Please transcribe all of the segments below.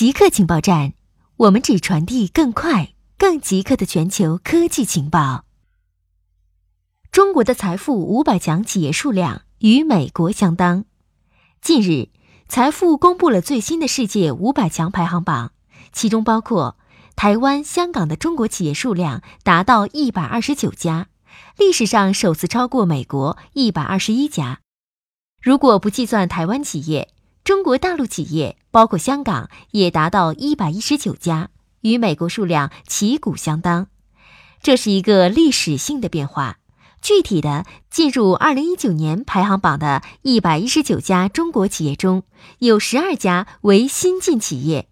极客情报站，我们只传递更快、更极客的全球科技情报。中国的财富五百强企业数量与美国相当。近日，财富公布了最新的世界五百强排行榜，其中包括台湾、香港的中国企业数量达到一百二十九家，历史上首次超过美国一百二十一家。如果不计算台湾企业，中国大陆企业，包括香港，也达到一百一十九家，与美国数量旗鼓相当。这是一个历史性的变化。具体的，进入二零一九年排行榜的一百一十九家中国企业中，有十二家为新进企业；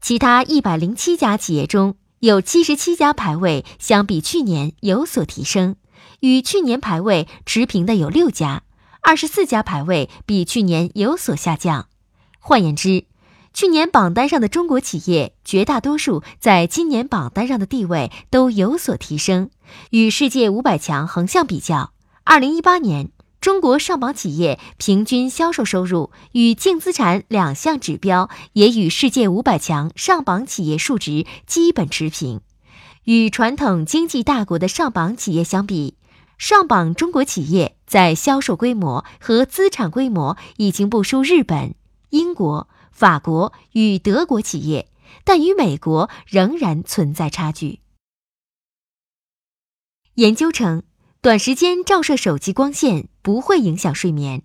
其他一百零七家企业中有七十七家排位相比去年有所提升，与去年排位持平的有六家，二十四家排位比去年有所下降。换言之，去年榜单上的中国企业绝大多数在今年榜单上的地位都有所提升。与世界五百强横向比较，二零一八年中国上榜企业平均销售收入与净资产两项指标也与世界五百强上榜企业数值基本持平。与传统经济大国的上榜企业相比，上榜中国企业在销售规模和资产规模已经不输日本。英国、法国与德国企业，但与美国仍然存在差距。研究称，短时间照射手机光线不会影响睡眠。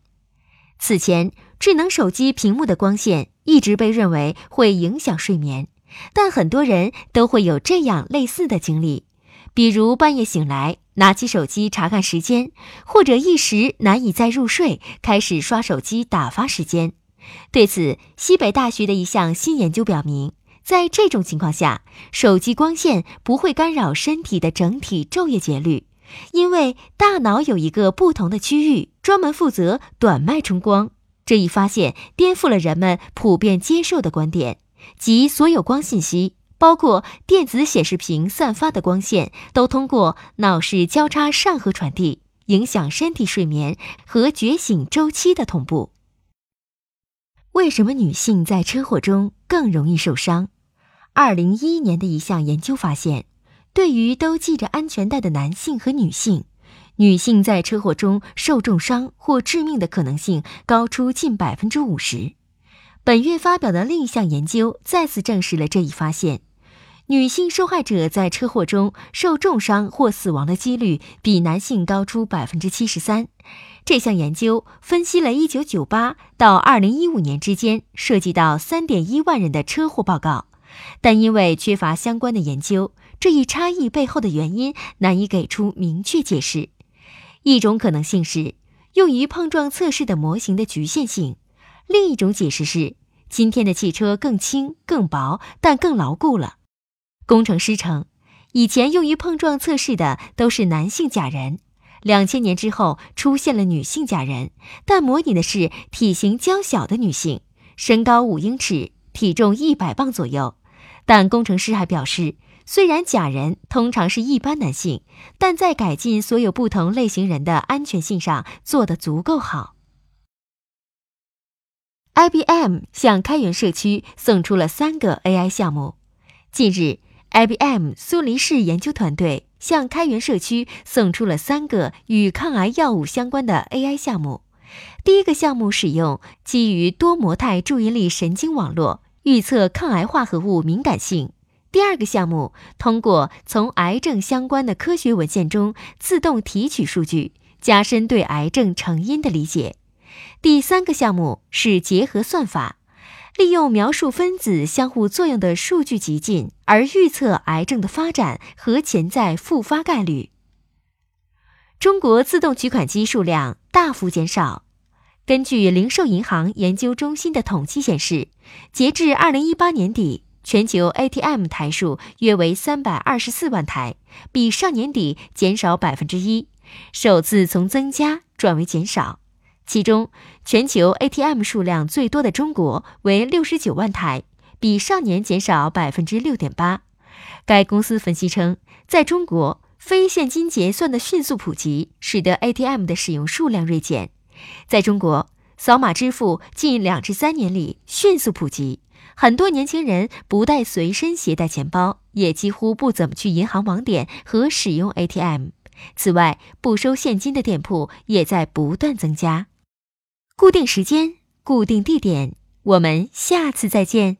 此前，智能手机屏幕的光线一直被认为会影响睡眠，但很多人都会有这样类似的经历，比如半夜醒来拿起手机查看时间，或者一时难以再入睡，开始刷手机打发时间。对此，西北大学的一项新研究表明，在这种情况下，手机光线不会干扰身体的整体昼夜节律，因为大脑有一个不同的区域专门负责短脉冲光。这一发现颠覆了人们普遍接受的观点，即所有光信息，包括电子显示屏散发的光线，都通过脑室交叉上核传递，影响身体睡眠和觉醒周期的同步。为什么女性在车祸中更容易受伤？二零一一年的一项研究发现，对于都系着安全带的男性和女性，女性在车祸中受重伤或致命的可能性高出近百分之五十。本月发表的另一项研究再次证实了这一发现：女性受害者在车祸中受重伤或死亡的几率比男性高出百分之七十三。这项研究分析了1998到2015年之间涉及到3.1万人的车祸报告，但因为缺乏相关的研究，这一差异背后的原因难以给出明确解释。一种可能性是用于碰撞测试的模型的局限性，另一种解释是今天的汽车更轻、更薄，但更牢固了。工程师称，以前用于碰撞测试的都是男性假人。两千年之后出现了女性假人，但模拟的是体型较小的女性，身高五英尺，体重一百磅左右。但工程师还表示，虽然假人通常是一般男性，但在改进所有不同类型人的安全性上做得足够好。IBM 向开源社区送出了三个 AI 项目。近日，IBM 苏黎世研究团队。向开源社区送出了三个与抗癌药物相关的 AI 项目。第一个项目使用基于多模态注意力神经网络预测抗癌化合物敏感性。第二个项目通过从癌症相关的科学文献中自动提取数据，加深对癌症成因的理解。第三个项目是结合算法。利用描述分子相互作用的数据集进，而预测癌症的发展和潜在复发概率。中国自动取款机数量大幅减少。根据零售银行研究中心的统计显示，截至二零一八年底，全球 ATM 台数约为三百二十四万台，比上年底减少百分之一，首次从增加转为减少。其中全球 atm 数量最多的中国为六十九万台比上年减少百分之六点八。该公司分析称在中国非现金结算的迅速普及使得 atm 的使用数量锐减。在中国扫码支付近两至三年里迅速普及很多年轻人不带随身携带钱包也几乎不怎么去银行网点和使用 atm 此外不收现金的店铺也在不断增加。固定时间固定地点我们下次再见。